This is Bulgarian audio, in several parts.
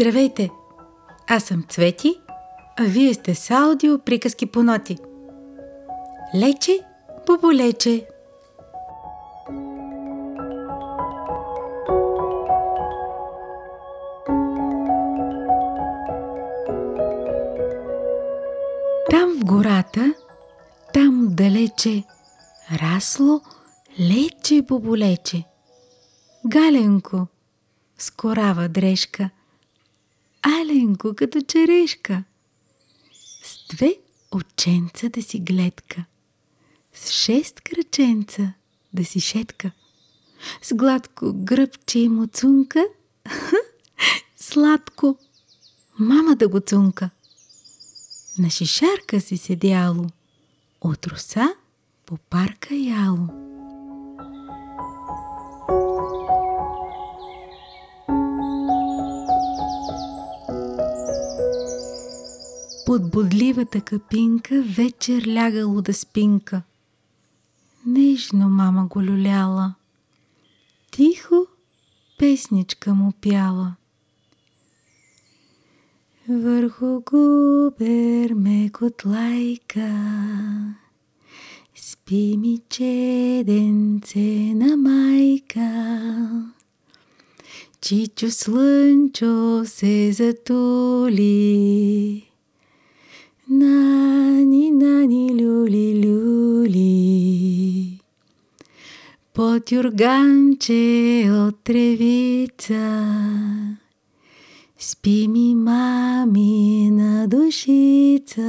Здравейте! Аз съм Цвети, а вие сте с аудио приказки по ноти. Лече, поболече. Там в гората, там далече, расло лече боболече. Галенко, скорава дрежка, аленко като черешка, с две оченца да си гледка, с шест кръченца да си шетка, с гладко гръбче и муцунка, сладко, мама да го цунка. На шишарка си седяло, от роса по парка яло. Под бодливата капинка вечер лягало да спинка. Нежно мама го люляла. Тихо песничка му пяла. Върху губер ме котлайка, спи ми чеденце на майка. Чичо слънчо се затули, Нани, нани, люли, люли. Под юрганче от тревица Спи ми мамина душица.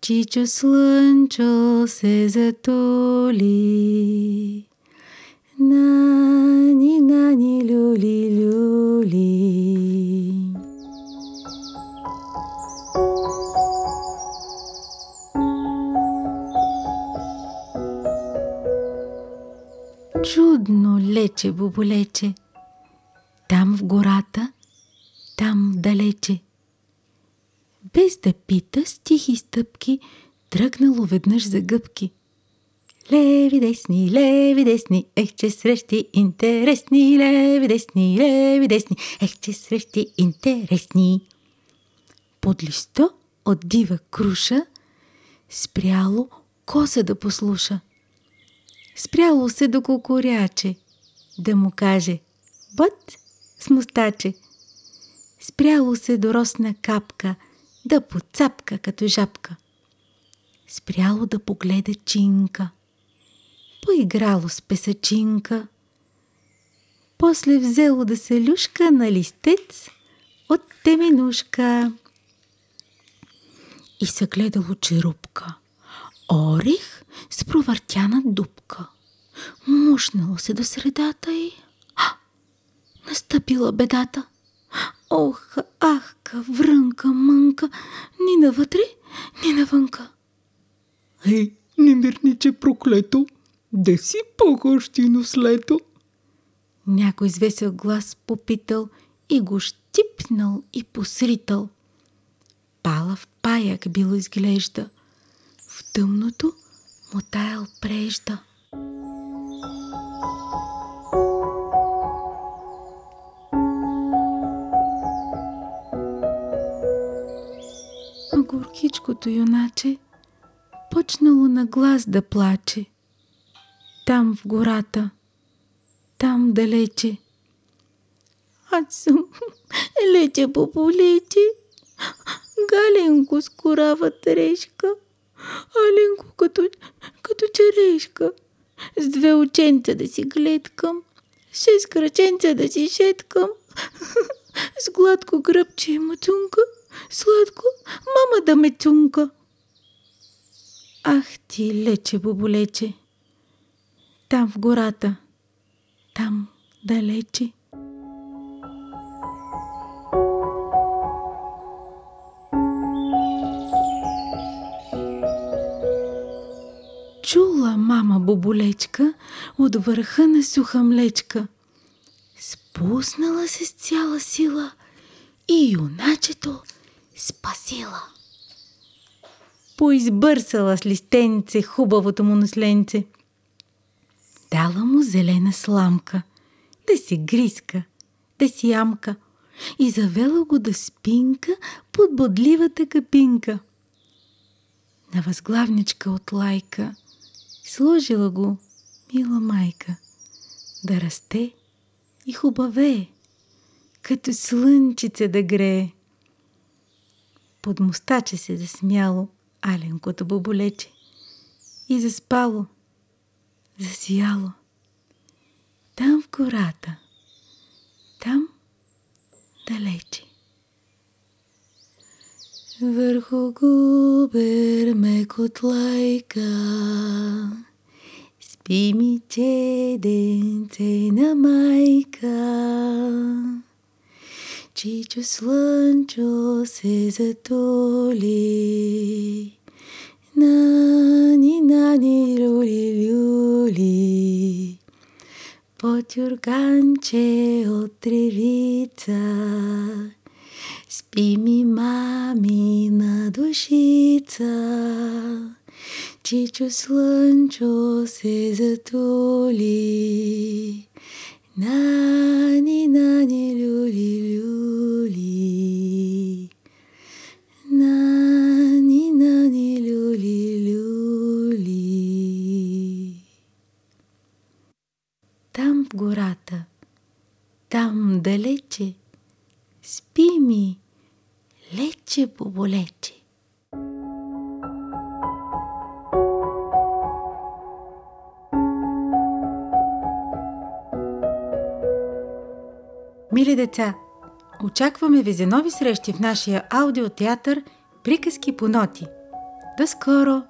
Чичо слънчо се затули. Чудно лече боболече, там в гората, там далече. Без да пита, с тихи стъпки, тръгнало веднъж за гъбки. Леви, десни, леви, десни, ех, че срещи интересни, леви, десни, леви, десни, ех, че срещи интересни. Под листо от дива круша спряло коса да послуша. Спряло се до кукуряче, да му каже «Бът!» с мустаче. Спряло се до росна капка, да поцапка като жабка. Спряло да погледа чинка, поиграло с песачинка. После взело да се люшка на листец от теменушка. И се гледало черупка, орех с провъртяна дупка. Мушнало се до средата и... Настъпила бедата. Ох, ахка, врънка, мънка, ни навътре, ни навънка. Ей, немирниче проклето, де си по-гощино с лето? Някой с весел глас попитал и го щипнал и посритал. Пала в паяк било изглежда. Тъмното му таял прежда. А горкичкото юначе почнало на глас да плаче. Там в гората, там далече. Аз съм лече по полете, Галенко с корава трешка, Аленко като, като черешка, с две ученца да си гледкам, шест краченца да си шеткам, с гладко гръбче и мъцунка, сладко мама да ме цунка. Ах ти, лече, боболече, там в гората, там далече. Боболечка от върха на суха млечка. Спуснала се с цяла сила и юначето спасила. Поизбърсала с листенце хубавото му насленце. Дала му зелена сламка, да си гриска, да си ямка – и завела го да спинка под бодливата капинка. На възглавничка от лайка сложила го мила майка да расте и хубавее, като слънчице да грее. Под мустаче се засмяло аленкото боболече и заспало, засияло. Там в гората, там далече. Върху губер мекот лайка Спи ми чеденце на майка Чичо слънчо се затоли Нани, нани, люли, люли. Под юрганче от тревица Спи ми мамина душица, Чичо слънчо се затоли. Нани, нани, люли, люли. Нани, нани, люли, люли. Там в гората, там далече, спи ми, лече боболече. Мили деца, очакваме ви за нови срещи в нашия аудиотеатър Приказки по ноти. До скоро!